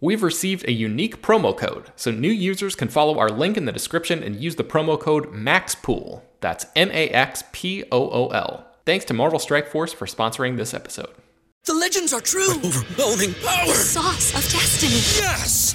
We've received a unique promo code, so new users can follow our link in the description and use the promo code MAXPOOL. That's M A X P O O L. Thanks to Marvel Strike Force for sponsoring this episode. The legends are true. Overwhelming power! The sauce of destiny. Yes!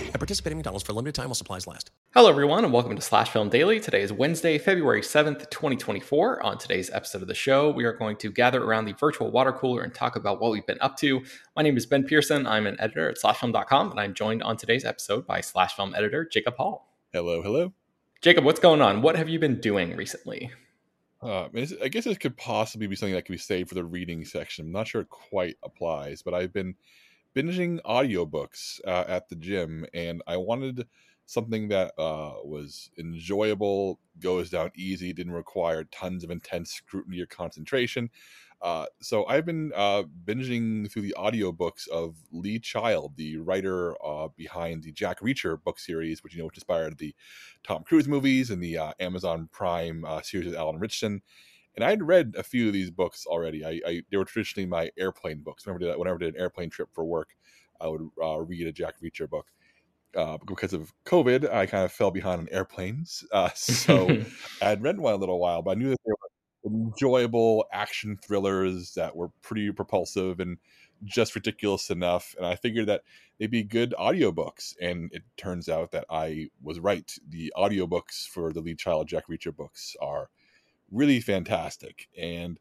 At participating McDonald's for a limited time while supplies last. Hello, everyone, and welcome to Slash Film Daily. Today is Wednesday, February 7th, 2024. On today's episode of the show, we are going to gather around the virtual water cooler and talk about what we've been up to. My name is Ben Pearson. I'm an editor at slashfilm.com, and I'm joined on today's episode by Slash Film editor Jacob Hall. Hello, hello. Jacob, what's going on? What have you been doing recently? Uh, I guess this could possibly be something that could be saved for the reading section. I'm not sure it quite applies, but I've been binging audiobooks uh, at the gym, and I wanted something that uh, was enjoyable, goes down easy, didn't require tons of intense scrutiny or concentration. Uh, so I've been uh, binging through the audiobooks of Lee Child, the writer uh, behind the Jack Reacher book series, which you know which inspired the Tom Cruise movies and the uh, Amazon Prime uh, series of Alan Ritchson. And I'd read a few of these books already. I, I they were traditionally my airplane books. Whenever I did, whenever I did an airplane trip for work, I would uh, read a Jack Reacher book uh, because of COVID, I kind of fell behind on airplanes. Uh, so I had read one a little while, but I knew that they were enjoyable action thrillers that were pretty propulsive and just ridiculous enough. And I figured that they'd be good audiobooks. And it turns out that I was right. The audiobooks for the Lee Child Jack Reacher books are really fantastic. And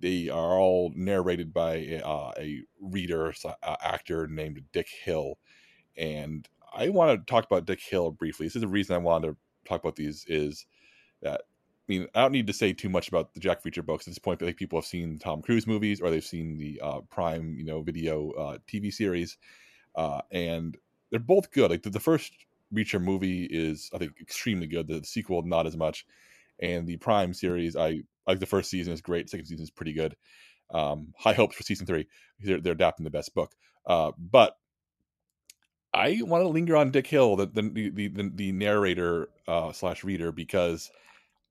they are all narrated by a, uh, a reader, uh, actor named Dick Hill. And I want to talk about Dick Hill briefly. This is the reason I wanted to talk about these is that I mean I don't need to say too much about the Jack Reacher books at this point. I think people have seen Tom Cruise movies or they've seen the uh, Prime you know video uh, TV series, uh, and they're both good. Like the, the, first Reacher movie is I think extremely good. The sequel not as much, and the Prime series I like the first season is great. Second season is pretty good. Um, high hopes for season three. They're, they're adapting the best book, uh, but I want to linger on Dick Hill, the the the, the, the narrator uh, slash reader, because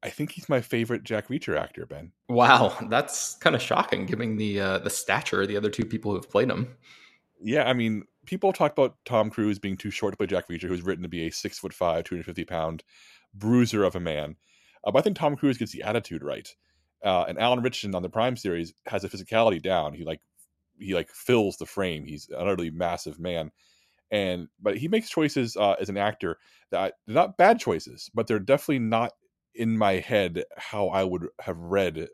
I think he's my favorite Jack Reacher actor. Ben. Wow, that's kind of shocking, given the uh, the stature of the other two people who have played him. Yeah, I mean, people talk about Tom Cruise being too short to play Jack Reacher, who's written to be a six foot five, two hundred fifty pound bruiser of a man. Uh, but I think Tom Cruise gets the attitude right. Uh, and Alan Ritchson on the Prime series has a physicality down. He like he like fills the frame. He's an utterly massive man and but he makes choices uh, as an actor that they're not bad choices, but they're definitely not in my head how I would have read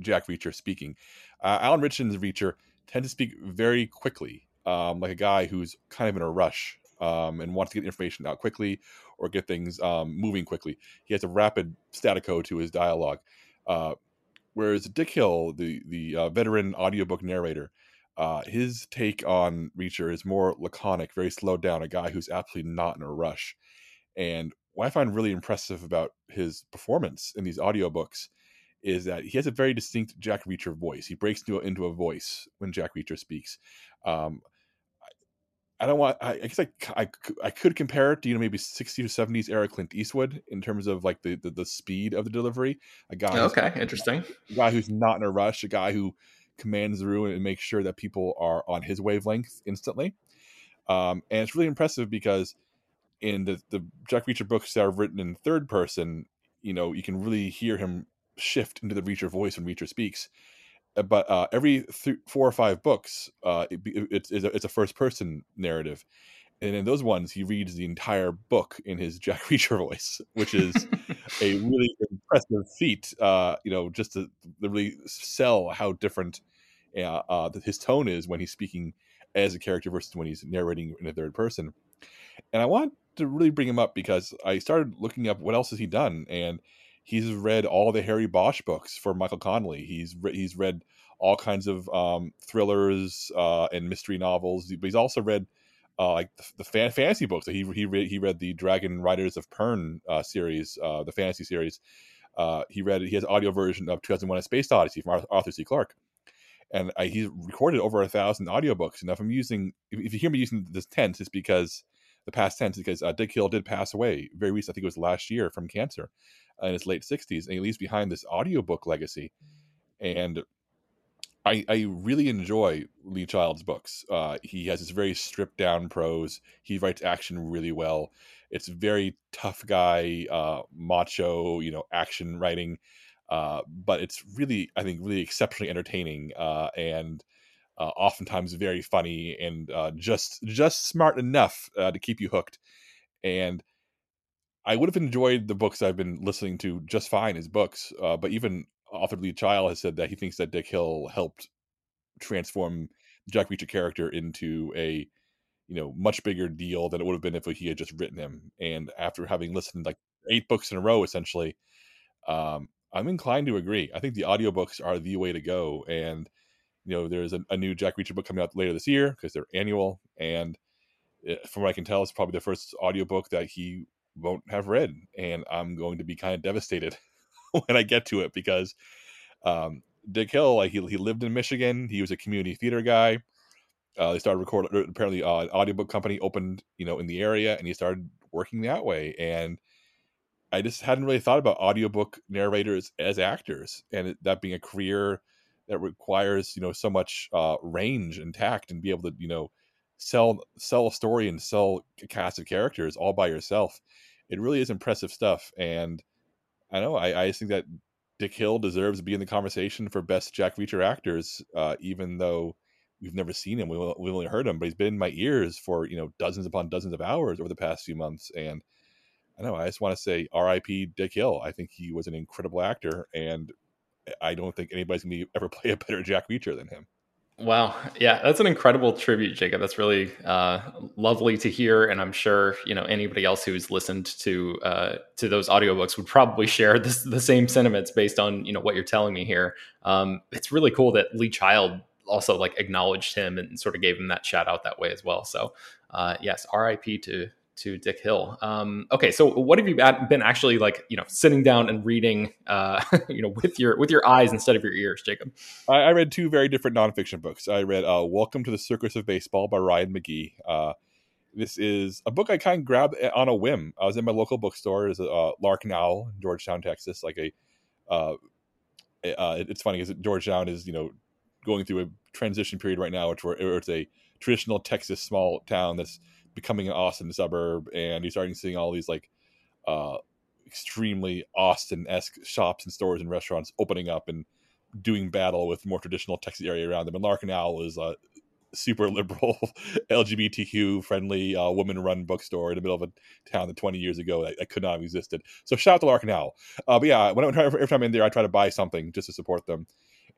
Jack Reacher speaking. Uh, Alan Ritchson's Reacher tends to speak very quickly, um, like a guy who's kind of in a rush um, and wants to get information out quickly or get things um, moving quickly. He has a rapid staccato to his dialogue. Uh, whereas Dick Hill, the the uh, veteran audiobook narrator, uh, his take on Reacher is more laconic, very slowed down, a guy who's absolutely not in a rush. And what I find really impressive about his performance in these audiobooks is that he has a very distinct Jack Reacher voice. He breaks into a, into a voice when Jack Reacher speaks. Um, I don't want. I, I guess I, I, I could compare it to you know maybe 60s or 70s era Clint Eastwood in terms of like the the, the speed of the delivery. A guy. Okay, interesting. A guy who's not in a rush. A guy who commands the room and makes sure that people are on his wavelength instantly. Um, and it's really impressive because in the, the Jack Reacher books that are written in third person, you know, you can really hear him shift into the Reacher voice when Reacher speaks. Uh, But uh, every th- four or five books, uh, it, it's, it's, a, it's a first person narrative. And in those ones, he reads the entire book in his Jack Reacher voice, which is a really impressive feat. Uh, you know, just to, to really sell how different uh, uh, his tone is when he's speaking as a character versus when he's narrating in a third person. And I want to really bring him up because I started looking up what else has he done, and he's read all the Harry Bosch books for Michael Connelly. He's re- he's read all kinds of um, thrillers uh, and mystery novels, but he's also read uh, like the, the fan- fantasy books. He he read he read the Dragon Riders of Pern uh, series, uh, the fantasy series. Uh, he read he has audio version of 2001: A Space Odyssey from Arthur C. Clarke, and I, he's recorded over a thousand audiobooks. And if I'm using, if, if you hear me using this tense, it's because the past tense, because uh, Dick Hill did pass away very recently. I think it was last year from cancer in his late 60s, and he leaves behind this audiobook legacy. And I, I really enjoy Lee Child's books. Uh, he has this very stripped down prose. He writes action really well. It's very tough guy, uh, macho, you know, action writing. Uh, but it's really, I think, really exceptionally entertaining uh, and uh, oftentimes very funny and uh, just just smart enough uh, to keep you hooked. And I would have enjoyed the books I've been listening to just fine as books, uh, but even author Lee Child has said that he thinks that Dick Hill helped transform Jack Reacher character into a you know much bigger deal than it would have been if he had just written him. And after having listened like eight books in a row, essentially, um, I'm inclined to agree. I think the audiobooks are the way to go. And you know, there's a, a new Jack Reacher book coming out later this year because they're annual. And from what I can tell, it's probably the first audiobook that he won't have read, and I'm going to be kind of devastated when I get to it because um, Dick Hill, like he, he lived in Michigan, he was a community theater guy. Uh, they started recording. Apparently, uh, an audiobook company opened, you know, in the area, and he started working that way. And I just hadn't really thought about audiobook narrators as actors, and it, that being a career that requires, you know, so much uh, range and tact, and be able to, you know, sell sell a story and sell a cast of characters all by yourself. It really is impressive stuff, and I know I, I think that Dick Hill deserves to be in the conversation for best Jack Reacher actors, uh, even though we've never seen him. We, we've only heard him, but he's been in my ears for you know dozens upon dozens of hours over the past few months. And I know I just want to say R.I.P. Dick Hill. I think he was an incredible actor, and I don't think anybody's gonna be, ever play a better Jack Reacher than him. Wow. Yeah, that's an incredible tribute, Jacob. That's really uh, lovely to hear, and I'm sure you know anybody else who's listened to uh, to those audiobooks would probably share this, the same sentiments based on you know what you're telling me here. Um, it's really cool that Lee Child also like acknowledged him and sort of gave him that shout out that way as well. So uh, yes, R.I.P. to to Dick Hill. Um, okay, so what have you been actually like, you know, sitting down and reading, uh, you know, with your with your eyes instead of your ears, Jacob? I, I read two very different nonfiction books. I read uh, "Welcome to the Circus of Baseball" by Ryan McGee. Uh, this is a book I kind of grabbed on a whim. I was in my local bookstore. A uh, Lark and Owl in Georgetown, Texas. Like a, uh, uh, it's funny because Georgetown is you know going through a transition period right now, which where it's a traditional Texas small town that's becoming an Austin suburb, and you're starting seeing all these like uh, extremely Austin-esque shops and stores and restaurants opening up and doing battle with more traditional Texas area around them. And Lark and Owl is a super liberal, LGBTQ friendly, uh, woman run bookstore in the middle of a town that 20 years ago that, that could not have existed. So shout out to Lark and Owl. Uh, but yeah, when I, every time I'm in there, I try to buy something just to support them.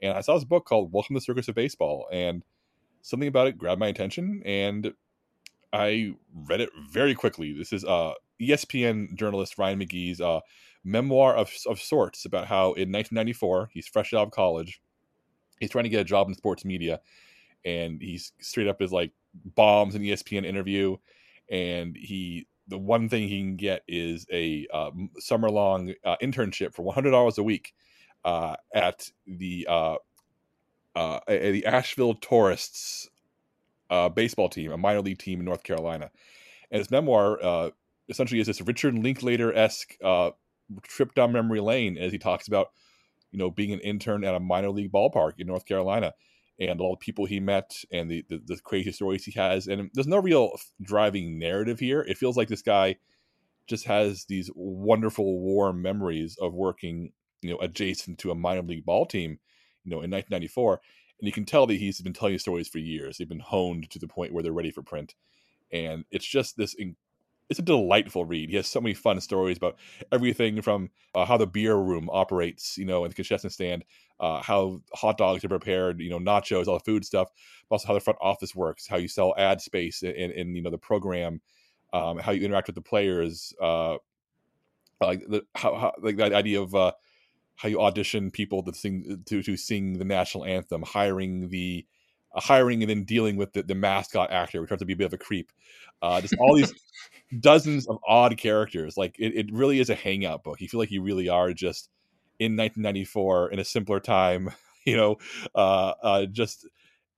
And I saw this book called Welcome to the Circus of Baseball, and something about it grabbed my attention, and I read it very quickly. This is uh, ESPN journalist Ryan McGee's uh, memoir of, of sorts about how in 1994 he's fresh out of college, he's trying to get a job in sports media, and he's straight up is like bombs an ESPN interview, and he the one thing he can get is a uh, summer long uh, internship for $100 a week uh, at the uh, uh, the Asheville Tourists uh, baseball team, a minor league team in North Carolina. And his memoir uh, essentially is this Richard Linklater esque uh, trip down memory lane as he talks about, you know, being an intern at a minor league ballpark in North Carolina. and all the people he met and the, the, the crazy stories he has. And there's no real driving narrative here. It feels like this guy just has these wonderful warm memories of working, you know, adjacent to a minor league ball team, you know, in 1994. And you can tell that he's been telling stories for years. They've been honed to the point where they're ready for print. And it's just this it's a delightful read. He has so many fun stories about everything from uh, how the beer room operates, you know, in the concession stand, uh, how hot dogs are prepared, you know, nachos, all the food stuff, but also how the front office works, how you sell ad space in, you know the program, um, how you interact with the players, uh, like the how, how like that idea of uh, how you audition people to sing to to sing the national anthem, hiring the uh, hiring and then dealing with the, the mascot actor, which turns to be a bit of a creep. Uh, just all these dozens of odd characters. Like it, it really is a hangout book. You feel like you really are just in 1994 in a simpler time. You know, uh, uh, just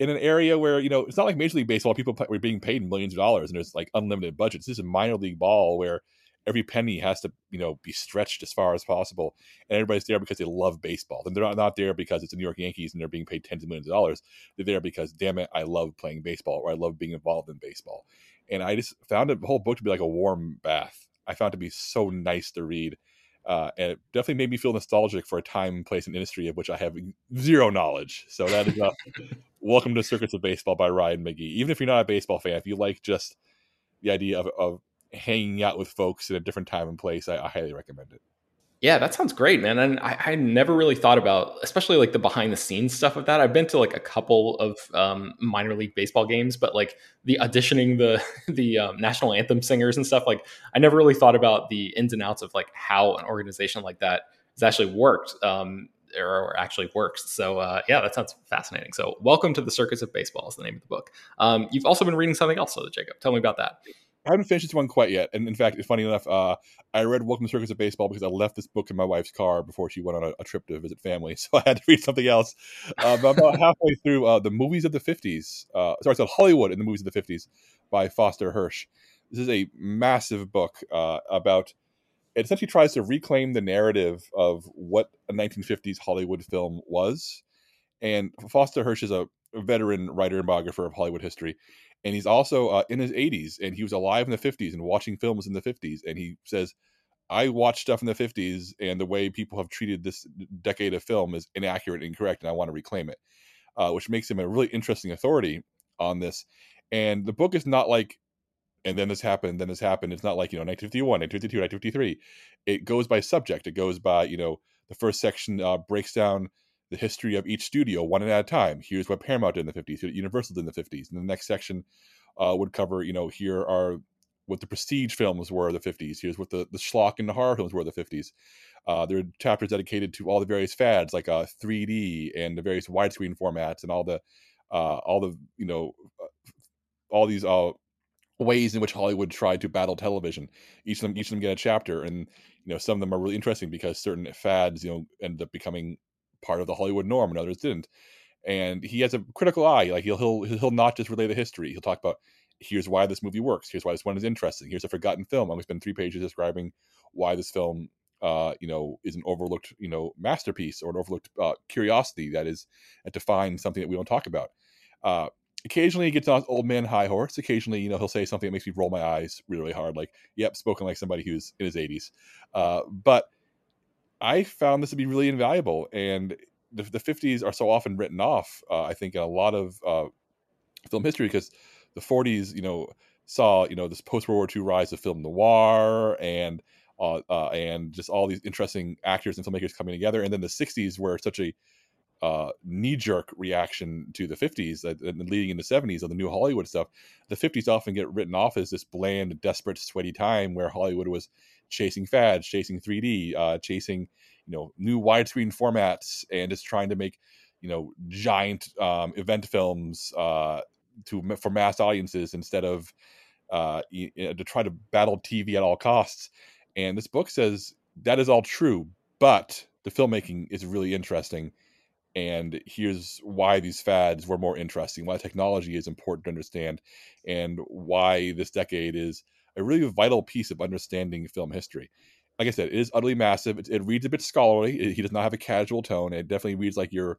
in an area where you know it's not like Major League Baseball. People were being paid millions of dollars and there's like unlimited budgets. This is minor league ball where every penny has to you know be stretched as far as possible and everybody's there because they love baseball and they're not, not there because it's the new york yankees and they're being paid tens of millions of dollars they're there because damn it i love playing baseball or i love being involved in baseball and I just found the whole book to be like a warm bath. I found it to be so nice to read. Uh, and it definitely made me feel nostalgic for a time, place, and industry of which I have zero knowledge. So that is uh, Welcome to Circus of Baseball by Ryan McGee. Even if you're not a baseball fan, if you like just the idea of, of hanging out with folks in a different time and place, I, I highly recommend it. Yeah, that sounds great, man. And I, I, never really thought about, especially like the behind the scenes stuff of that. I've been to like a couple of um, minor league baseball games, but like the auditioning the the um, national anthem singers and stuff, like I never really thought about the ins and outs of like how an organization like that has actually worked um, or, actually works. So uh, yeah, that sounds fascinating. So welcome to the Circus of Baseball is the name of the book. Um, you've also been reading something else, though, Jacob. Tell me about that. I haven't finished this one quite yet. And in fact, it's funny enough, uh, I read Welcome to Circus of Baseball because I left this book in my wife's car before she went on a, a trip to visit family. So I had to read something else. Uh, but about halfway through uh, the movies of the 50s, uh, sorry, so Hollywood in the movies of the 50s by Foster Hirsch. This is a massive book uh, about, it essentially tries to reclaim the narrative of what a 1950s Hollywood film was. And Foster Hirsch is a veteran writer and biographer of Hollywood history and he's also uh, in his 80s and he was alive in the 50s and watching films in the 50s and he says i watch stuff in the 50s and the way people have treated this decade of film is inaccurate and incorrect and i want to reclaim it uh, which makes him a really interesting authority on this. And the book is not like and then this happened then this happened it's not like you know 1951 1952 1953 it goes by subject. It goes by you know the first section uh, breaks down the history of each studio one at a time. Here's what Paramount did in the 50s, here's what Universal did in the 50s. And the next section uh, would cover, you know, here are what the prestige films were in the 50s. Here's what the, the schlock and the horror films were in the 50s. Uh, there are chapters dedicated to all the various fads like uh, 3D and the various widescreen formats and all the uh, all the you know uh, all these uh, ways in which Hollywood tried to battle television. Each of them each of them get a chapter, and you know some of them are really interesting because certain fads you know end up becoming part of the Hollywood norm and others didn't. And he has a critical eye. Like he'll he'll he'll not just relay the history. He'll talk about here's why this movie works. Here's why this one is interesting. Here's a forgotten film. I'm going to spend three pages describing why this film, uh, you know, is an overlooked, you know, masterpiece or an overlooked uh, curiosity that is that defines something that we don't talk about. Uh, occasionally he gets on old man high horse. Occasionally, you know, he'll say something that makes me roll my eyes really, really hard, like, "Yep, spoken like somebody who's in his 80s." Uh, but I found this to be really invaluable, and the, the 50s are so often written off. Uh, I think in a lot of uh, film history because the 40s, you know, saw you know this post World War II rise of film noir and uh, uh, and just all these interesting actors and filmmakers coming together, and then the 60s were such a uh, knee-jerk reaction to the 50s and leading into 70s of the new Hollywood stuff. The 50s often get written off as this bland, desperate, sweaty time where Hollywood was chasing fads, chasing 3D, uh, chasing you know new widescreen formats, and just trying to make you know giant um, event films uh, to for mass audiences instead of uh, to try to battle TV at all costs. And this book says that is all true, but the filmmaking is really interesting. And here's why these fads were more interesting, why technology is important to understand, and why this decade is a really vital piece of understanding film history. Like I said, it is utterly massive. It, it reads a bit scholarly. It, he does not have a casual tone. It definitely reads like you're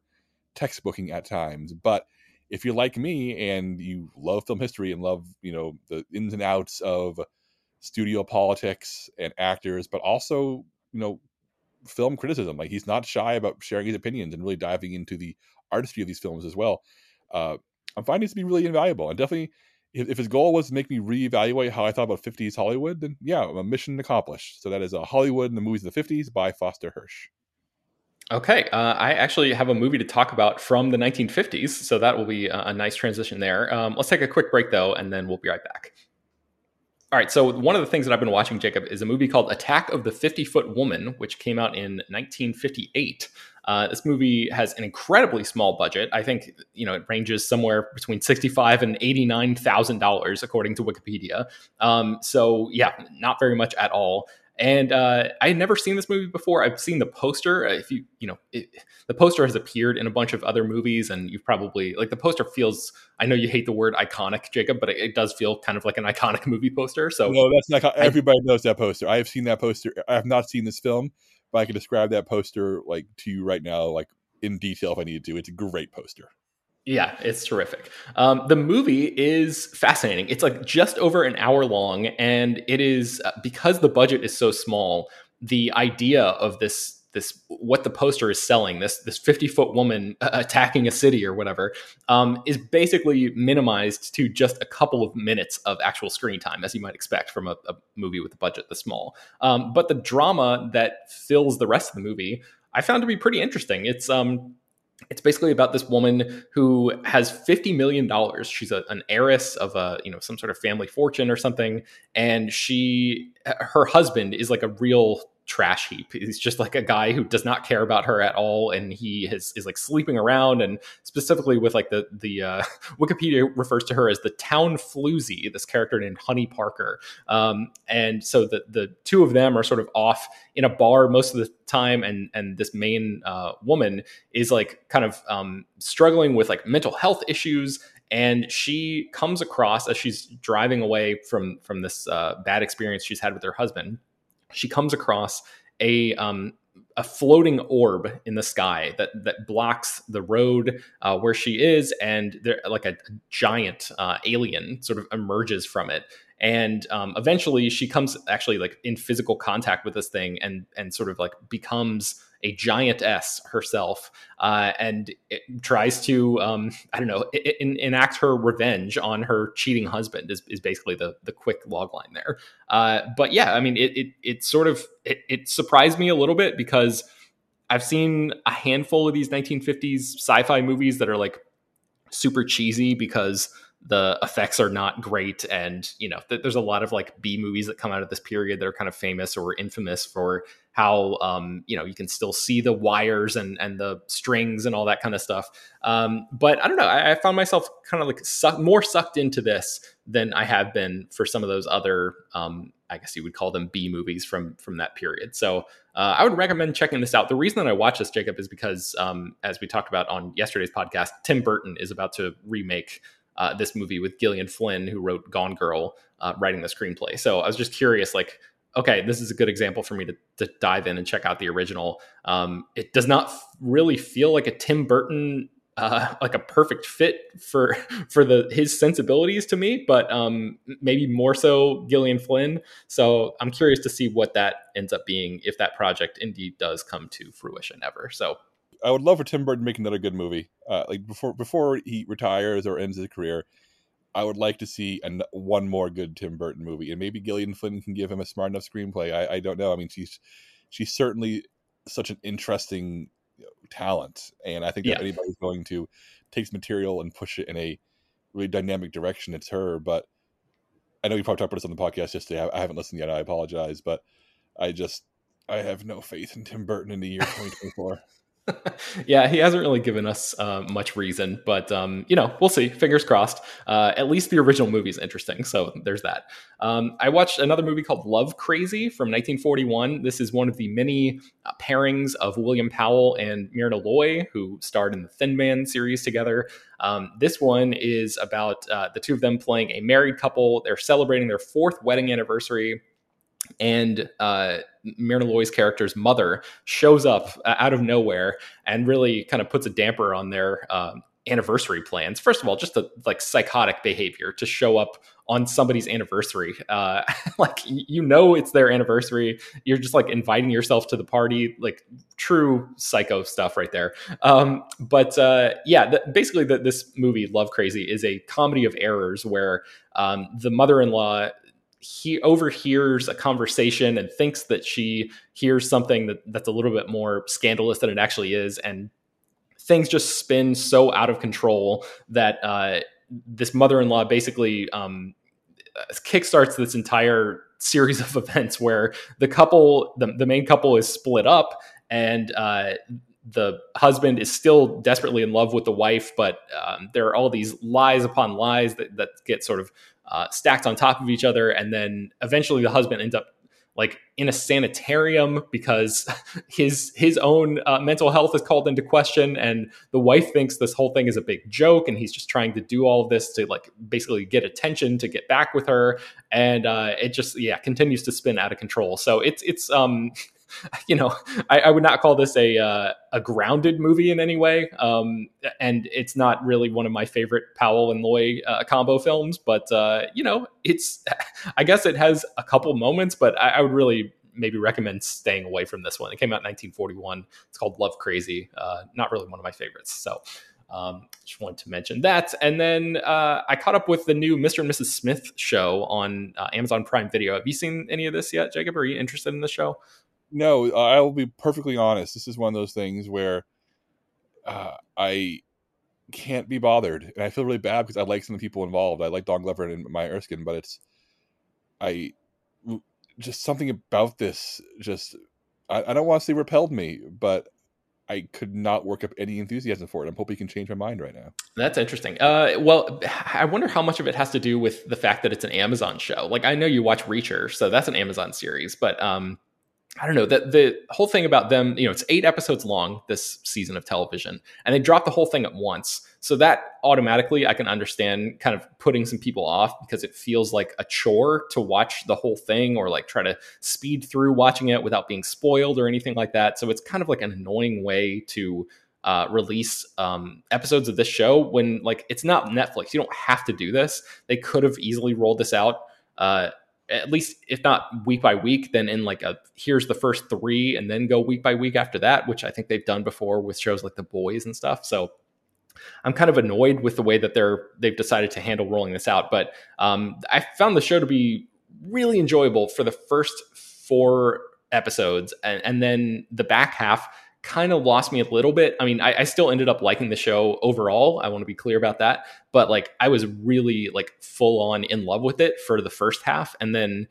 textbooking at times. But if you're like me and you love film history and love you know the ins and outs of studio politics and actors, but also you know film criticism, like he's not shy about sharing his opinions and really diving into the artistry of these films as well. Uh, I'm finding it to be really invaluable and definitely. If, if his goal was to make me reevaluate how I thought about 50s Hollywood, then yeah, a mission accomplished. So that is a Hollywood and the movies of the 50s by Foster Hirsch. Okay, uh, I actually have a movie to talk about from the 1950s, so that will be a, a nice transition there. Um, let's take a quick break though, and then we'll be right back. All right, so one of the things that I've been watching, Jacob, is a movie called Attack of the 50 Foot Woman, which came out in 1958. Uh, this movie has an incredibly small budget. I think you know it ranges somewhere between sixty-five and eighty-nine thousand dollars, according to Wikipedia. Um, so yeah, not very much at all. And uh, I had never seen this movie before. I've seen the poster. If you, you know, it, the poster has appeared in a bunch of other movies, and you've probably like the poster feels. I know you hate the word iconic, Jacob, but it, it does feel kind of like an iconic movie poster. So no, that's not. Everybody knows that poster. I have seen that poster. I have not seen this film, but I can describe that poster like to you right now, like in detail if I needed to. It's a great poster. Yeah, it's terrific. Um, the movie is fascinating. It's like just over an hour long, and it is uh, because the budget is so small. The idea of this this what the poster is selling this this 50 foot woman attacking a city or whatever um, is basically minimized to just a couple of minutes of actual screen time as you might expect from a, a movie with a budget this small. Um, but the drama that fills the rest of the movie i found to be pretty interesting. It's um it's basically about this woman who has 50 million dollars. She's a, an heiress of a you know some sort of family fortune or something and she her husband is like a real trash heap. He's just like a guy who does not care about her at all, and he has, is like sleeping around. And specifically with like the the uh, Wikipedia refers to her as the town floozy, this character named Honey Parker. Um, and so the the two of them are sort of off in a bar most of the time, and and this main uh, woman is like kind of um, struggling with like mental health issues and she comes across as she's driving away from from this uh, bad experience she's had with her husband she comes across a um, a floating orb in the sky that that blocks the road uh, where she is, and there like a, giant uh, alien sort of emerges from it. And um, eventually, she comes actually like in physical contact with this thing, and and sort of like becomes a giantess herself, uh, and tries to, um, I don't know, in, enact her revenge on her cheating husband. Is, is basically the the quick log line there. Uh, but yeah, I mean, it it, it sort of it, it surprised me a little bit because I've seen a handful of these 1950s sci-fi movies that are like super cheesy because the effects are not great and you know th- there's a lot of like b movies that come out of this period that are kind of famous or infamous for how um, you know you can still see the wires and and the strings and all that kind of stuff. Um, but i don't know I, I found myself kind of like suck, more sucked into this than i have been for some of those other um, i guess you would call them b movies from from that period. So uh, i would recommend checking this out. The reason that i watch this jacob is because um, as we talked about on yesterday's podcast tim burton is about to remake uh, this movie with Gillian Flynn, who wrote Gone Girl, uh, writing the screenplay. So I was just curious, like, okay, this is a good example for me to, to dive in and check out the original. Um, it does not really feel like a Tim Burton, uh, like a perfect fit for for the his sensibilities to me, but um, maybe more so Gillian Flynn. So I'm curious to see what that ends up being if that project indeed does come to fruition ever. So I would love for Tim Burton to make another good movie. Uh, like before before he retires or ends his career, I would like to see an, one more good Tim Burton movie, and maybe Gillian Flynn can give him a smart enough screenplay. I, I don't know. I mean, she's she's certainly such an interesting you know, talent, and I think that yeah. anybody's going to takes material and push it in a really dynamic direction, it's her. But I know you probably talked about this on the podcast yesterday. I, I haven't listened yet. I apologize, but I just I have no faith in Tim Burton in the year 2024. yeah, he hasn't really given us uh, much reason, but um, you know, we'll see. Fingers crossed. Uh, at least the original movie is interesting, so there's that. Um, I watched another movie called Love Crazy from 1941. This is one of the many uh, pairings of William Powell and Myrna Loy, who starred in the Thin Man series together. Um, this one is about uh, the two of them playing a married couple. They're celebrating their fourth wedding anniversary, and uh, Myrna Loy's character's mother shows up uh, out of nowhere and really kind of puts a damper on their uh, anniversary plans. First of all, just a like psychotic behavior to show up on somebody's anniversary. Uh, like you know it's their anniversary. You're just like inviting yourself to the party. Like true psycho stuff right there. Um, but uh, yeah, basically the, this movie Love Crazy is a comedy of errors where um, the mother-in-law he overhears a conversation and thinks that she hears something that, that's a little bit more scandalous than it actually is and things just spin so out of control that uh, this mother-in-law basically um, kickstarts this entire series of events where the couple, the, the main couple, is split up, and uh, the husband is still desperately in love with the wife, but um, there are all these lies upon lies that, that get sort of uh, stacked on top of each other, and then eventually the husband ends up like in a sanitarium because his his own uh, mental health is called into question and the wife thinks this whole thing is a big joke and he's just trying to do all of this to like basically get attention to get back with her and uh, it just yeah continues to spin out of control. So it's it's um you know, I, I, would not call this a uh, a grounded movie in any way, um, and it's not really one of my favorite Powell and Loy uh, combo films. But uh, you know, it's I guess it has a couple moments, but I, I, would really maybe recommend staying away from this one. It came out in 1941. It's called Love Crazy. Uh, not really one of my favorites. So. Um, just wanted to mention that. And then uh, I caught up with the new Mr. and Mrs. Smith show on uh, Amazon Prime Video. Have you seen any of this yet, Jacob? Are you interested in the show? No, I'll be perfectly honest. This is one of those things where uh, I can't be bothered, and I feel really bad because I like some of the people involved. I like Don Glover and Maya Erskine, but it's I just something about this just I, I don't want to say repelled me, but I could not work up any enthusiasm for it. I'm hoping he can change my mind right now. That's interesting. Uh, well, I wonder how much of it has to do with the fact that it's an Amazon show. Like I know you watch Reacher, so that's an Amazon series, but um, I don't know that the whole thing about them, you know, it's eight episodes long this season of television, and they dropped the whole thing at once. So that automatically, I can understand kind of putting some people off because it feels like a chore to watch the whole thing or like try to speed through watching it without being spoiled or anything like that. So it's kind of like an annoying way to uh, release um, episodes of this show when like it's not Netflix. You don't have to do this. They could have easily rolled this out. Uh, at least if not week by week, then in like a here's the first three and then go week by week after that, which I think they've done before with shows like The Boys and stuff. So I'm kind of annoyed with the way that they're they've decided to handle rolling this out. But um, I found the show to be really enjoyable for the first four episodes, and, and then the back half kind of lost me a little bit. I mean, I, I, still ended up liking the show overall. I want to be clear about that. But like, I was really like full on in love with it for the first half, and then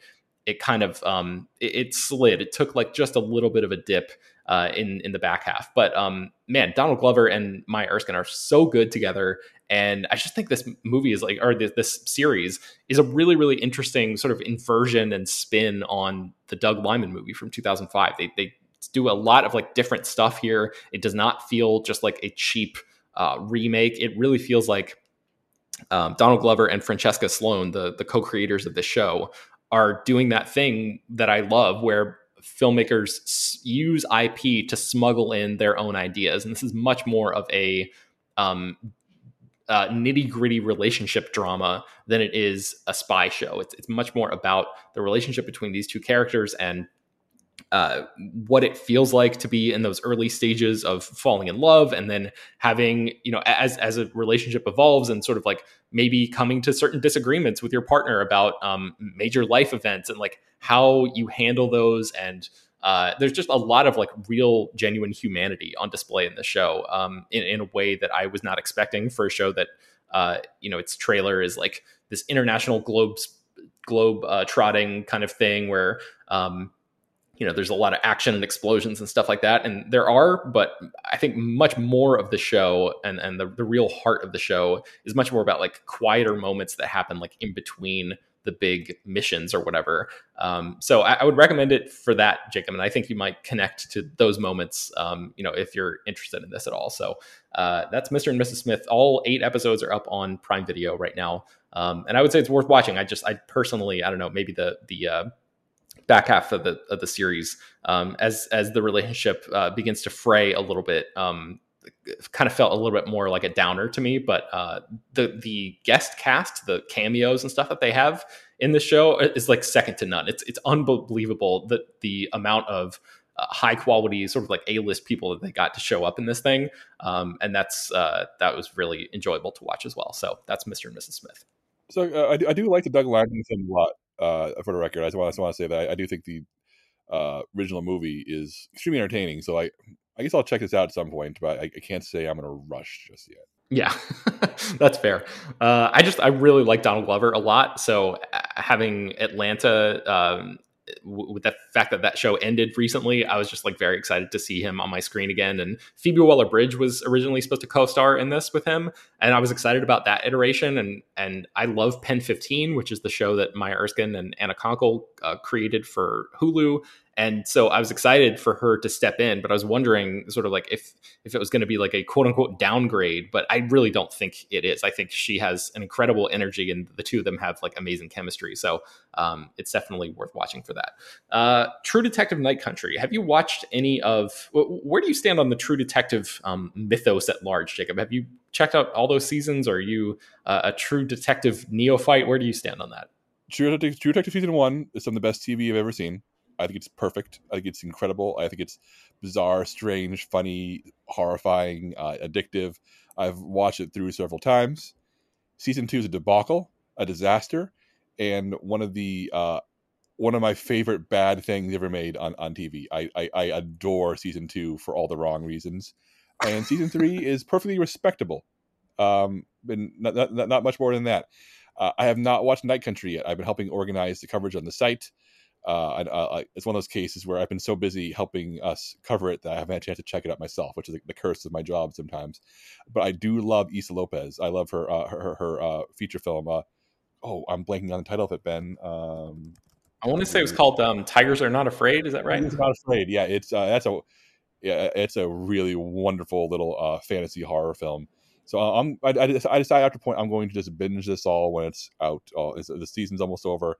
it kind of um, it, it slid. It took like just a little bit of a dip uh, in in the back half. But um, man, Donald Glover and Maya Erskine are so good together, and I just think this movie is like, or this, this series is a really really interesting sort of inversion and spin on the Doug Liman movie from 2005. They they do a lot of like different stuff here. It does not feel just like a cheap uh, remake. It really feels like um, Donald Glover and Francesca Sloane, the the co-creators of the show, are doing that thing that I love, where filmmakers use IP to smuggle in their own ideas, and this is much more of a um, uh, nitty gritty relationship drama than it is a spy show. It's, it's much more about the relationship between these two characters and uh, what it feels like to be in those early stages of falling in love and then having you know as as a relationship evolves and sort of like maybe coming to certain disagreements with your partner about um, major life events and like how you handle those and uh, there's just a lot of like real genuine humanity on display in the show um, in, in, a way that i was not expecting for a show that uh, you know its trailer is like this international globes globe uh, trotting kind of thing where um, you know there's a lot of action and explosions and stuff like that. And there are but i think much more of the show and and the, the real heart of the show is much more about like quieter moments that happen like in between the big missions or whatever. Um, so I, I, would recommend it for that jacob and i think you might connect to those moments um, you know if you're interested in this at all. So uh, that's mr and mrs smith. All eight episodes are up on prime video right now. Um, and i would say it's worth watching. I just i personally i don't know maybe the the uh, back half of the of the series um, as as the relationship uh, begins to fray a little bit. Um, kind of felt a little bit more like a downer to me, but uh, the the guest cast, the cameos and stuff that they have in the show is like second to none. It's it's unbelievable that the amount of uh, high quality sort of like A list people that they got to show up in this thing, um, and that's uh, that was really enjoyable to watch as well. So that's Mr. and Mrs. Smith. So uh, I, I do like the Doug film a lot. Uh, for the record, I just want, to say that I, I do think the uh, original movie is extremely entertaining. So I I guess I'll check this out at some point, but I, I can't say I'm going to rush just yet. Yeah, that's fair. Uh, I just I really like Donald Glover a lot. So uh, having Atlanta um, with the fact that that show ended recently, I was just like very excited to see him on my screen again. And Phoebe Waller Bridge was originally supposed to co-star in this with him, and I was excited about that iteration. And and I love Pen Fifteen, which is the show that Maya Erskine and Anna Konkle uh, created for Hulu, and so I was excited for her to step in, but I was wondering sort of like if if it was going to be like a quote unquote downgrade, but I really don't think it is. I think she has an incredible energy, and the two of them have like amazing chemistry. So um, it's definitely worth watching for that. Uh, True Detective Night Country. Have you watched any of? Where do you stand on the True Detective um, mythos at large, Jacob? Have you checked out all those seasons? Are you uh, a True Detective neophyte? Where do you stand on that? True Detective, True Detective season one is some of the best TV I've ever seen. I think it's perfect. I think it's incredible. I think it's bizarre, strange, funny, horrifying, uh, addictive. I've watched it through several times. Season two is a debacle, a disaster, and one of the uh, one of my favorite bad things ever made on, on TV. I, I, I adore season two for all the wrong reasons, and season three is perfectly respectable. Um, not, not, not much more than that. Uh, I have not watched Night Country yet. I've been helping organize the coverage on the site uh, and, uh, it's one of those cases where I've been so busy helping us cover it that I haven't had a chance to check it out myself, which is the, the curse of my job sometimes. But I do love Issa Lopez. I love her uh, her her uh, feature film. Uh, oh, I'm blanking on the title of it, Ben. Um, I want to say it was called um, "Tigers Are Not Afraid." Is that right? Tigers Not Afraid. Yeah, it's uh, that's a yeah, it's a really wonderful little fantasy horror film. So I'm I, I, decided after point I'm going to just binge this all when it's out. Oh, the season's almost over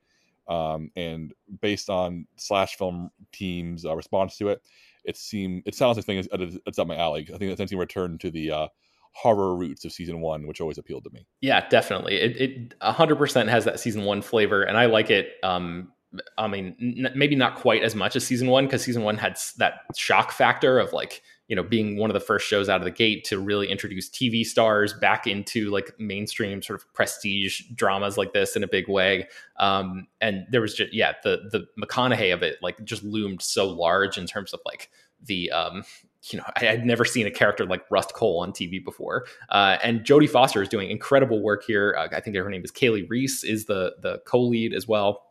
um, and based on slash film team's uh, response to it, it seemed it sounds like thing is it's up my alley. I think it's to return to the uh, horror roots of season one, which always appealed to me. Yeah, definitely. It hundred percent has that season one flavor, and I like it. Um, I mean, n- maybe not quite as much as season one because season one had that shock factor of like you know being one of the first shows out of the gate to really introduce TV stars back into like mainstream sort of prestige dramas like this in a big way. Um, and there was just yeah the the McConaughey of it like just loomed so large in terms of like the um, you know, I had never seen a character like Rust Cohle on TV before. Uh, and Jodie Foster is doing incredible work here. Uh, I think her name is Kali Reis is the the co-lead as well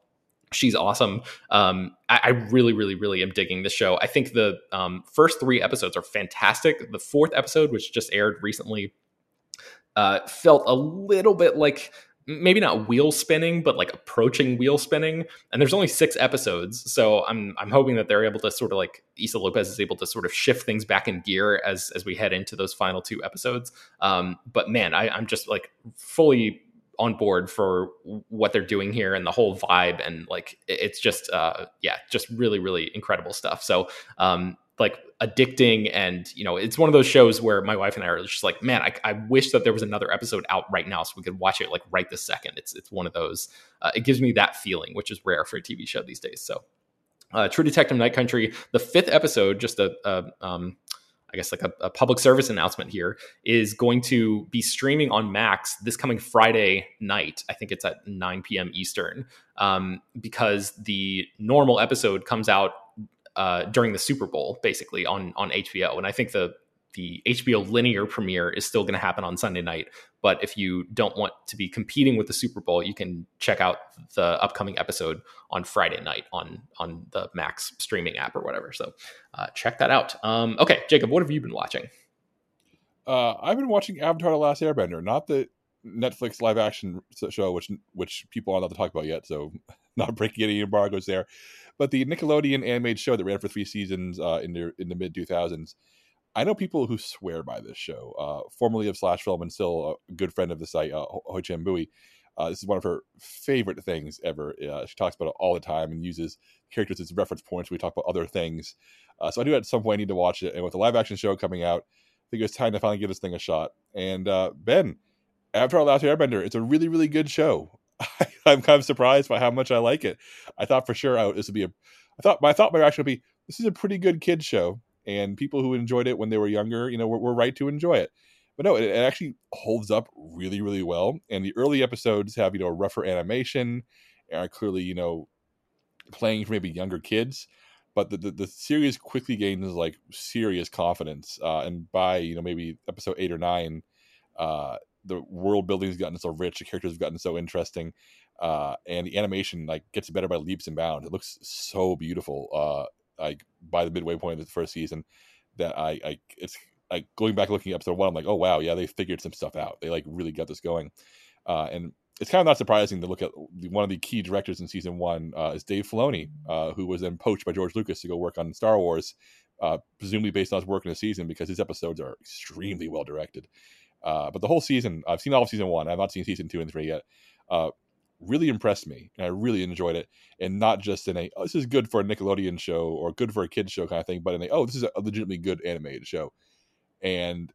she's awesome. Um, I, I, really, really, really am digging the show. I think the um, first three episodes are fantastic. The fourth episode, which just aired recently, uh, felt a little bit like maybe not wheel spinning, but like approaching wheel spinning. And there's only six episodes, so I'm I'm hoping that they're able to sort of like Issa Lopez is able to sort of shift things back in gear as as we head into those final two episodes. Um, but man, I, I'm just like fully on board for what they're doing here and the whole vibe and like it's just uh yeah just really really incredible stuff. So um like addicting and you know it's one of those shows where my wife and i are just like man i, I wish that there was another episode out right now so we could watch it like right this second. It's it's one of those uh, it gives me that feeling which is rare for a tv show these days. So uh, True Detective Night Country, the fifth episode, just a, a um, I guess like a, a, public service announcement here is going to be streaming on Max this coming Friday night. I think it's at 9 p.m. Eastern um, because the normal episode comes out uh, during the Super Bowl, basically on on HBO. And I think the the HBO linear premiere is still going to happen on Sunday night. But if you don't want to be competing with the Super Bowl, you can check out the upcoming episode on Friday night on on the Max streaming app or whatever. So uh, check that out. Um, okay, Jacob, what have you been watching? Uh, I've been watching Avatar: The Last Airbender, not the Netflix live action show, which which people aren't allowed to talk about yet. So not breaking any embargoes there, but the Nickelodeon animated show that ran for three seasons uh, in the in the mid two thousands. I know people who swear by this show. Uh, formerly of Slash Film and still a good friend of the site, uh, Hoai-Tran Bui. Uh, this is one of her favorite things ever. Uh, she talks about it all the time and uses characters as reference points. We talk about other things. Uh, so I do at some point need to watch it. And with the live action show coming out, I think it's time to finally give this thing a shot. And uh, Ben, our Last Airbender, it's a really really good show. I'm kind of surprised by how much I like it. I thought for sure out this would be a. I thought my thought my reaction would be this is a pretty good kid show, and people who enjoyed it when they were younger, you know, were, were right to enjoy it. But no, it, it, actually holds up really really well. And the early episodes have you know a rougher animation and are clearly you know playing for maybe younger kids. But the, the, the series quickly gains like serious confidence, uh, and by you know maybe episode eight or nine, uh, the world building has gotten so rich, the characters have gotten so interesting, uh, and the animation like gets better by leaps and bounds. It looks so beautiful. Uh, like by the midway point of the first season, that I, I it's like going back looking at episode one, I'm like, oh wow, yeah, they figured some stuff out. They like really got this going, uh, and it's kind of not surprising to look at one of the key directors in season one uh, is Dave Filoni, uh, who was then poached by George Lucas to go work on Star Wars, uh, presumably based on his work in the season because his episodes are extremely well directed. Uh, but the whole season, I've seen all of season one. I've not seen season two and three yet. Really impressed me, and I really enjoyed it. And not just in a oh, this is good for a Nickelodeon show or good for a kids show kind of thing, but in a oh this is a legitimately good animated show. And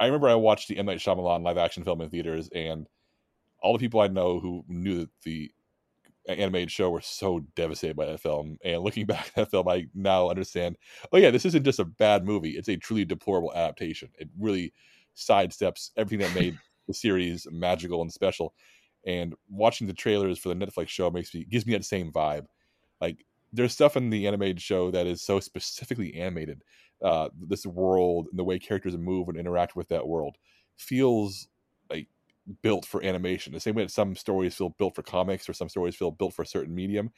I remember I watched the M Night Shyamalan live action film in theaters, and all the people I know who knew that the animated show were so devastated by that film. And looking back at that film, I now understand. Oh yeah, this isn't just a bad movie; it's a truly deplorable adaptation. It really sidesteps everything that made the series magical and special. And watching the trailers for the Netflix show makes me gives me that same vibe. Like there's stuff in the animated show that is so specifically animated. Uh, this world and the way characters move and interact with that world feels like built for animation. The same way that some stories feel built for comics or some stories feel built for a certain medium.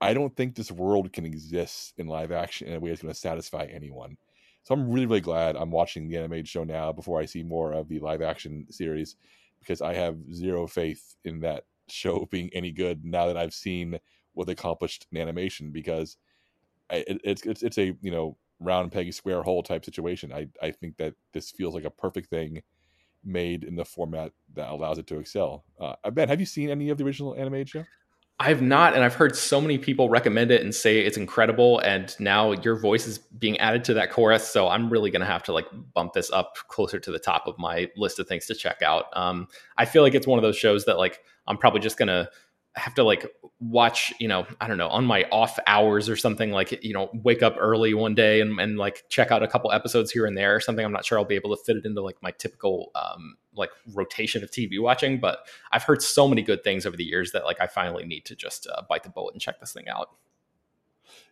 I don't think this world can exist in live action in a way that's going to satisfy anyone. So I'm really, really glad I'm watching the animated show now before I see more of the live action series because I have zero faith in that show being any good now that I've seen what they accomplished in animation because it, it's, it's it's a you know round peg square hole type situation. I I think that this feels like a perfect thing made in the format that allows it to excel. Uh, Ben, have you seen any of the original animated show? I've not, and I've heard so many people recommend it and say it's incredible. And now your voice is being added to that chorus, so I'm really gonna have to like bump this up closer to the top of my list of things to check out. Um, I feel like it's one of those shows that like I'm probably just gonna have to like watch, you know, I don't know, on my off hours or something, like, you know, wake up early one day and, and like check out a couple episodes here and there or something. I'm not sure I'll be able to fit it into like my typical um, like rotation of TV watching, but I've heard so many good things over the years that like I finally need to just uh, bite the bullet and check this thing out.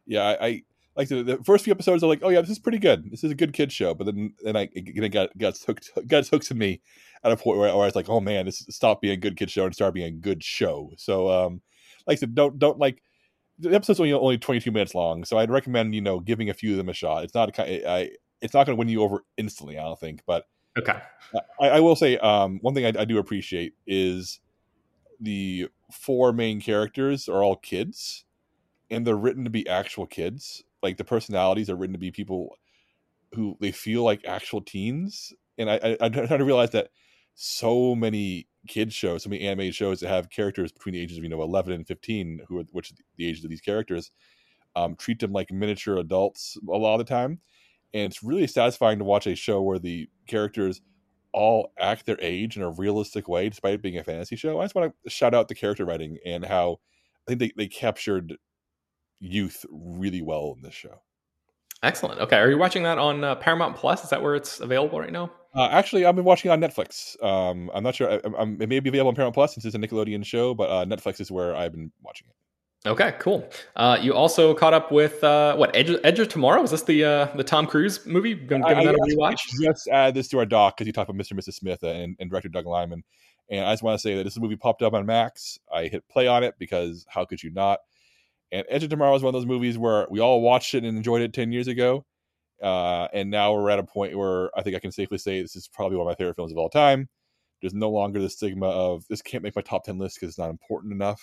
Yeah, I, I like the, the, first few episodes are like, oh yeah, this is pretty good. This is a good kid show. But then then I it got got hooked got hooked to me at a point where, where I was like, oh man, this stop being a good kid show and start being a good show. So um, like I said, don't don't like the episode's only only 22 minutes long, so I'd recommend you know giving a few of them a shot. It's not a, I, it's not going to win you over instantly, I don't think, but okay. I, I will say um, one thing I, I do appreciate is the four main characters are all kids, and they're written to be actual kids. Like the personalities are written to be people who they feel like actual teens, and I, I, I'm trying to realize that so many kids shows, so many animated shows that have characters between the ages of you know 11 and 15, who are which the ages of these characters, um, treat them like miniature adults a lot of the time, and it's really satisfying to watch a show where the characters all act their age in a realistic way, despite it being a fantasy show. I just want to shout out the character writing and how I think they, they captured youth really well in this show. Excellent. Okay, are you watching that on uh, Paramount Plus? Is that where it's available right now? Uh, actually, I've been watching it on Netflix. Um, I'm not sure. I, I'm, it may be available on Paramount Plus since it's a Nickelodeon show, but uh, Netflix is where I've been watching it. Okay, cool. Uh, you also caught up with uh, what Edge, Edge of Tomorrow? Is this the uh, the Tom Cruise movie? Giving that a rewatch. Just add this to our doc because you talked about Mr. and Mrs. Smith and, and director Doug Liman. And I just want to say that this movie popped up on Max. I hit play on it because how could you not? And Edge of Tomorrow is one of those movies where we all watched it and enjoyed it ten years ago, uh, and now we're at a point where I think I can safely say this is probably one of my favorite films of all time. There's no longer the stigma of this can't make my top 10 list because it's not important enough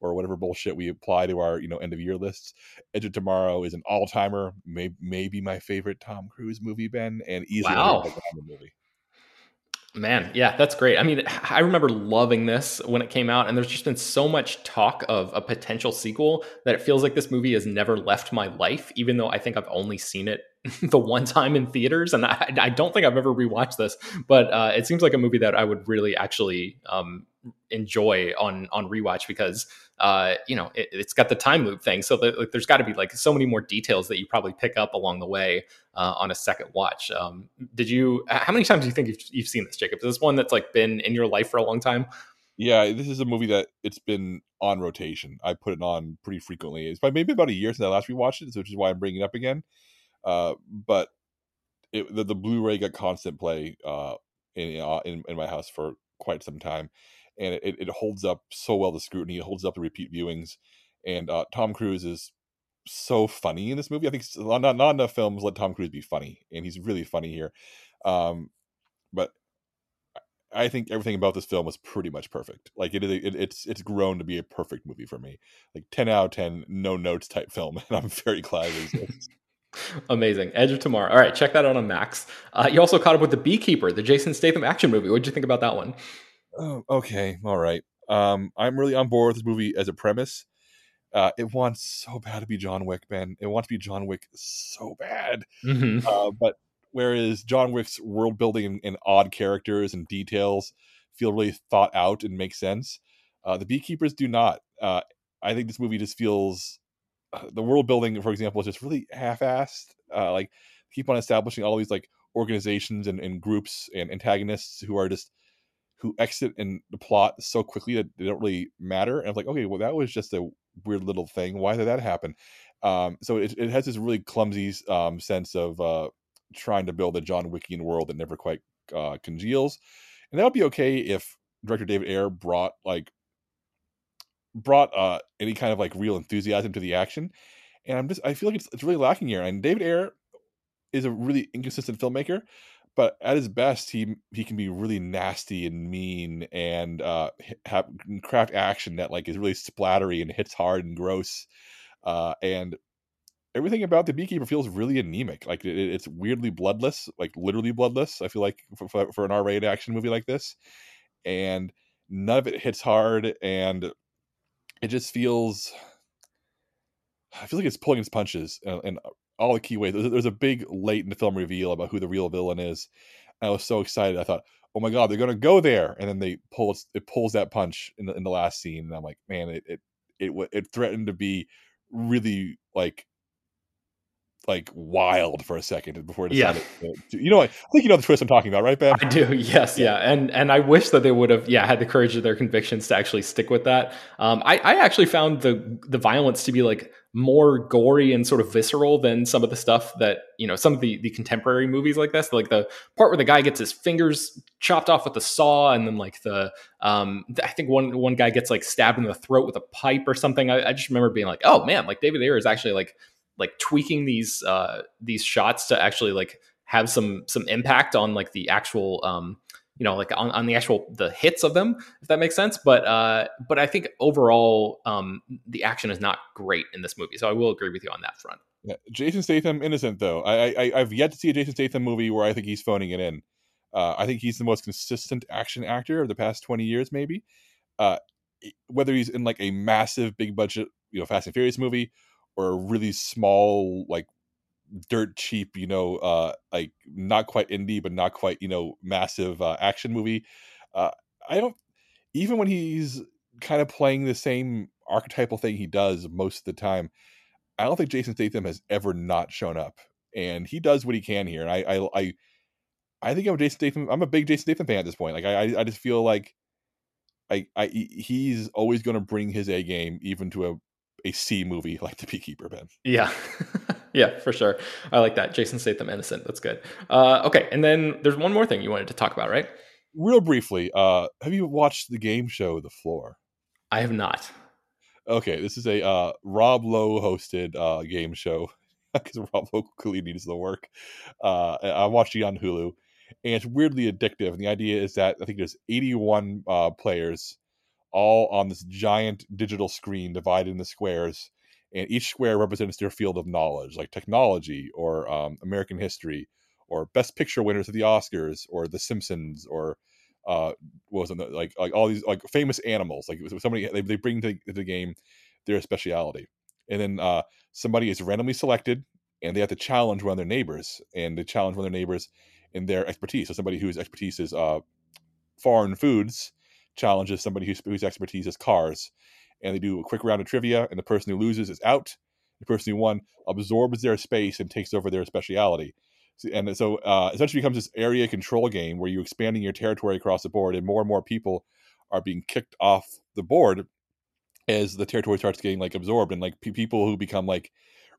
or whatever bullshit we apply to our you know end of year lists. Edge of Tomorrow is an all timer, may, maybe my favorite Tom Cruise movie, Ben, and easily wow. movie. Man, yeah, that's great. I mean, I remember loving this when it came out, and there's just been so much talk of a potential sequel that it feels like this movie has never left my life, even though I think I've only seen it the one time in theaters, and I, I don't think I've ever rewatched this. But uh, it seems like a movie that I would really actually um, enjoy on on rewatch because uh, you know it, has got the time loop thing. So the, like, there's got to be like so many more details that you probably pick up along the way uh, on a second watch. Um, did you? How many times do you think you've, you've seen this, Jacob? Is this one that's like been in your life for a long time? Yeah, this is a movie that it's been on rotation. I put it on pretty frequently. It's maybe about a year since I last rewatched it, which is why I'm bringing it up again. Uh, but it, the, the, Blu-ray got constant play uh, in, uh, in, in my house for quite some time, and it, it holds up so well to scrutiny. It holds up to repeat viewings, and uh, Tom Cruise is so funny in this movie. I think not not enough films let Tom Cruise be funny, and he's really funny here. Um, but I think everything about this film was pretty much perfect. Like it is, it, it's it's grown to be a perfect movie for me. Like ten out of ten, no notes type film, and I'm very glad. Amazing. Edge of Tomorrow. All right, check that out on Max. Uh, you also caught up with The Beekeeper, the Jason Statham action movie. What did you think about that one? Oh, okay. All right. Um, I'm really on board with this movie as a premise. Uh, it wants so bad to be John Wick, man. It wants to be John Wick so bad. Mm-hmm. Uh, but whereas John Wick's world building and, and, odd characters and details feel really thought out and make sense, uh, the Beekeepers do not. Uh, I think this movie just feels uh, the world building, for example, is just really half-assed. Uh, like keep on establishing all these like organizations and, and groups and antagonists who are just who exit in the plot so quickly that they don't really matter. And I'm like, okay, well, that was just a weird little thing. Why did that happen? Um, so it, it has this really clumsy um, sense of uh, trying to build a John Wickian world that never quite uh, congeals. And that would be okay if director David Ayer brought like brought uh, any kind of like real enthusiasm to the action. And I'm just I feel like it's, it's really lacking here. And David Ayer is a really inconsistent filmmaker, but at his best, he he can be really nasty and mean and uh, have craft action that like is really splattery and hits hard and gross. Uh, and everything about the beekeeper feels really anemic. Like it, it's weirdly bloodless, like literally bloodless. I feel like for, for an R-rated action movie like this, and none of it hits hard, and it just feels I feel like it's pulling its punches in, in all the key ways. There's, there's, a big late in the film reveal about who the real villain is. I was so excited. I thought, oh my god, they're gonna go there, and then they pull it pulls that punch in the in the last scene, and I'm like, man, it it it, it threatened to be really like like wild for a second before it decided yeah. to, you know I think you know the twist I'm talking about, right, Ben? I do, yes, yeah. yeah. And and I wish that they would have yeah, had the courage of their convictions to actually stick with that. Um I, I actually found the the violence to be like more gory and sort of visceral than some of the stuff that, you know, some of the the contemporary movies like this. Like the part where the guy gets his fingers chopped off with a saw and then like the um I think one one guy gets like stabbed in the throat with a pipe or something. I, I just remember being like, oh man, like David Ayer is actually like like tweaking these uh these shots to actually like have some some impact on like the actual um you know like on, on the actual the hits of them if that makes sense. But uh but i think overall um the action is not great in this movie so i will agree with you on that front. Yeah jason statham innocent though. I i i've yet to see a jason statham movie where i think he's phoning it in. Uh i think he's the most consistent action actor of the past 20 years maybe. Uh whether he's in like a massive big budget you know fast and furious movie or a really small like dirt cheap you know uh like not quite indie but not quite you know massive uh, action movie uh i don't even when he's kind of playing the same archetypal thing he does most of the time i don't think jason statham has ever not shown up and he does what he can here and i i i, I think i'm a jason statham i'm a big jason statham fan at this point like i i just feel like I, I he's always going to bring his A game even to a a C movie like The Beekeeper, Ben. Yeah. yeah, for sure. I like that. Jason Statham innocent. That's good. Uh, okay, and then there's one more thing you wanted to talk about, right? Real briefly, uh, have you watched the game show The Floor? I have not. Okay, this is a uh, Rob Lowe hosted uh, game show because Rob Lowe clearly needs the work. Uh, I watched it on Hulu, and it's weirdly addictive. And the idea is that I think there's 81 uh, players all on this giant digital screen divided into squares and each square represents their field of knowledge like technology or um, american history or best picture winners of the Oscars or The Simpsons or uh what was it like like all these like famous animals like somebody they, they bring to the game their speciality. And then uh somebody is randomly selected and they have to challenge one of their neighbors and they challenge one of their neighbors in their expertise. So somebody whose expertise is uh foreign foods challenges somebody whose, whose expertise is cars and they do a quick round of trivia and the person who loses is out. The person who won absorbs their space and takes over their speciality. And so uh, essentially becomes this area control game where you're expanding your territory across the board and more and more people are being kicked off the board as the territory starts getting like absorbed. And like p- people who become like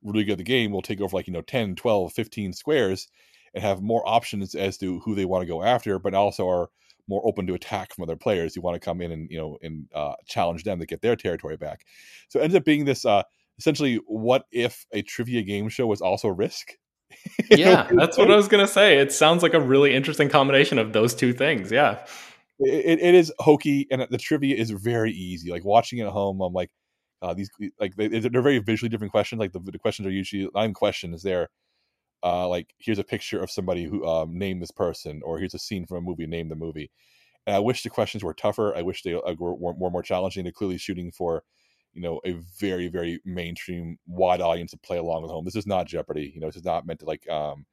really good at the game will take over like you know 10 12 15 squares and have more options as to who they want to go after but also are more open to attack from other players who want to come in and you know and uh, challenge them to get their territory back so it ends up being this uh, essentially what if a trivia game show was also risk yeah, that's what I was gonna say. It sounds like a really interesting combination of those two things. Yeah, it, it is hokey, and the trivia is very easy. Like watching it at home, I'm like, uh, these like they, are very visually different questions. Like the, the questions are usually I'm questions there. Uh, like here's a picture of somebody who um, named this person, or here's a scene from a movie, name the movie. And I wish the questions were tougher. I wish they uh, were, were more challenging. They're clearly shooting for you know a very very mainstream wide audience to play along with home this is not jeopardy you know this is not meant to like um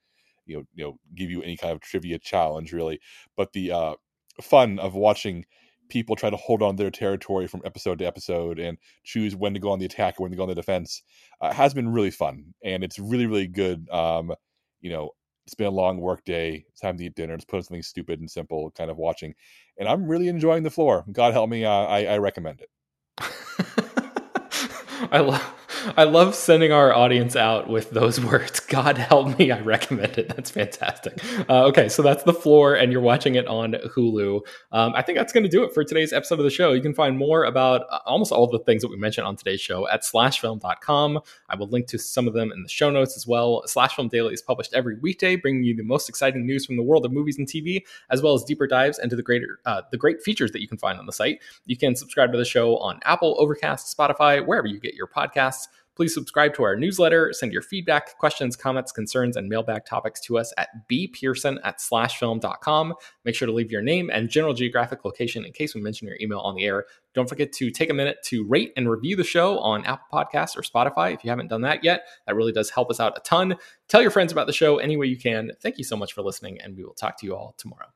you know you know give you any kind of trivia challenge really but the uh fun of watching people try to hold on their territory from episode to episode and choose when to go on the attack or when to go on the defense uh, has been really fun and it's really really good um you know it's been a long work day it's time to eat dinner it's put on something stupid and simple kind of watching and i'm really enjoying the floor. God help me uh, I, I recommend it. I love I love sending our audience out with those words. God help me, I recommend it. That's fantastic. Uh, okay, so that's the floor, and you're watching it on Hulu. Um, I think that's going to do it for today's episode of the show. You can find more about uh, almost all the things that we mentioned on today's show at slashfilm.com. I will link to some of them in the show notes as well. Slash Film Daily is published every weekday, bringing you the most exciting news from the world of movies and TV, as well as deeper dives into the greater uh, the great features that you can find on the site. You can subscribe to the show on Apple, Overcast, Spotify, wherever you get your podcasts. Please subscribe to our newsletter, send your feedback, questions, comments, concerns, and mailbag topics to us at bpearson at slashfilm.com. Make sure to leave your name and general geographic location in case we mention your email on the air. Don't forget to take a minute to rate and review the show on Apple Podcasts or Spotify if you haven't done that yet. That really does help us out a ton. Tell your friends about the show any way you can. Thank you so much for listening, and we will talk to you all tomorrow.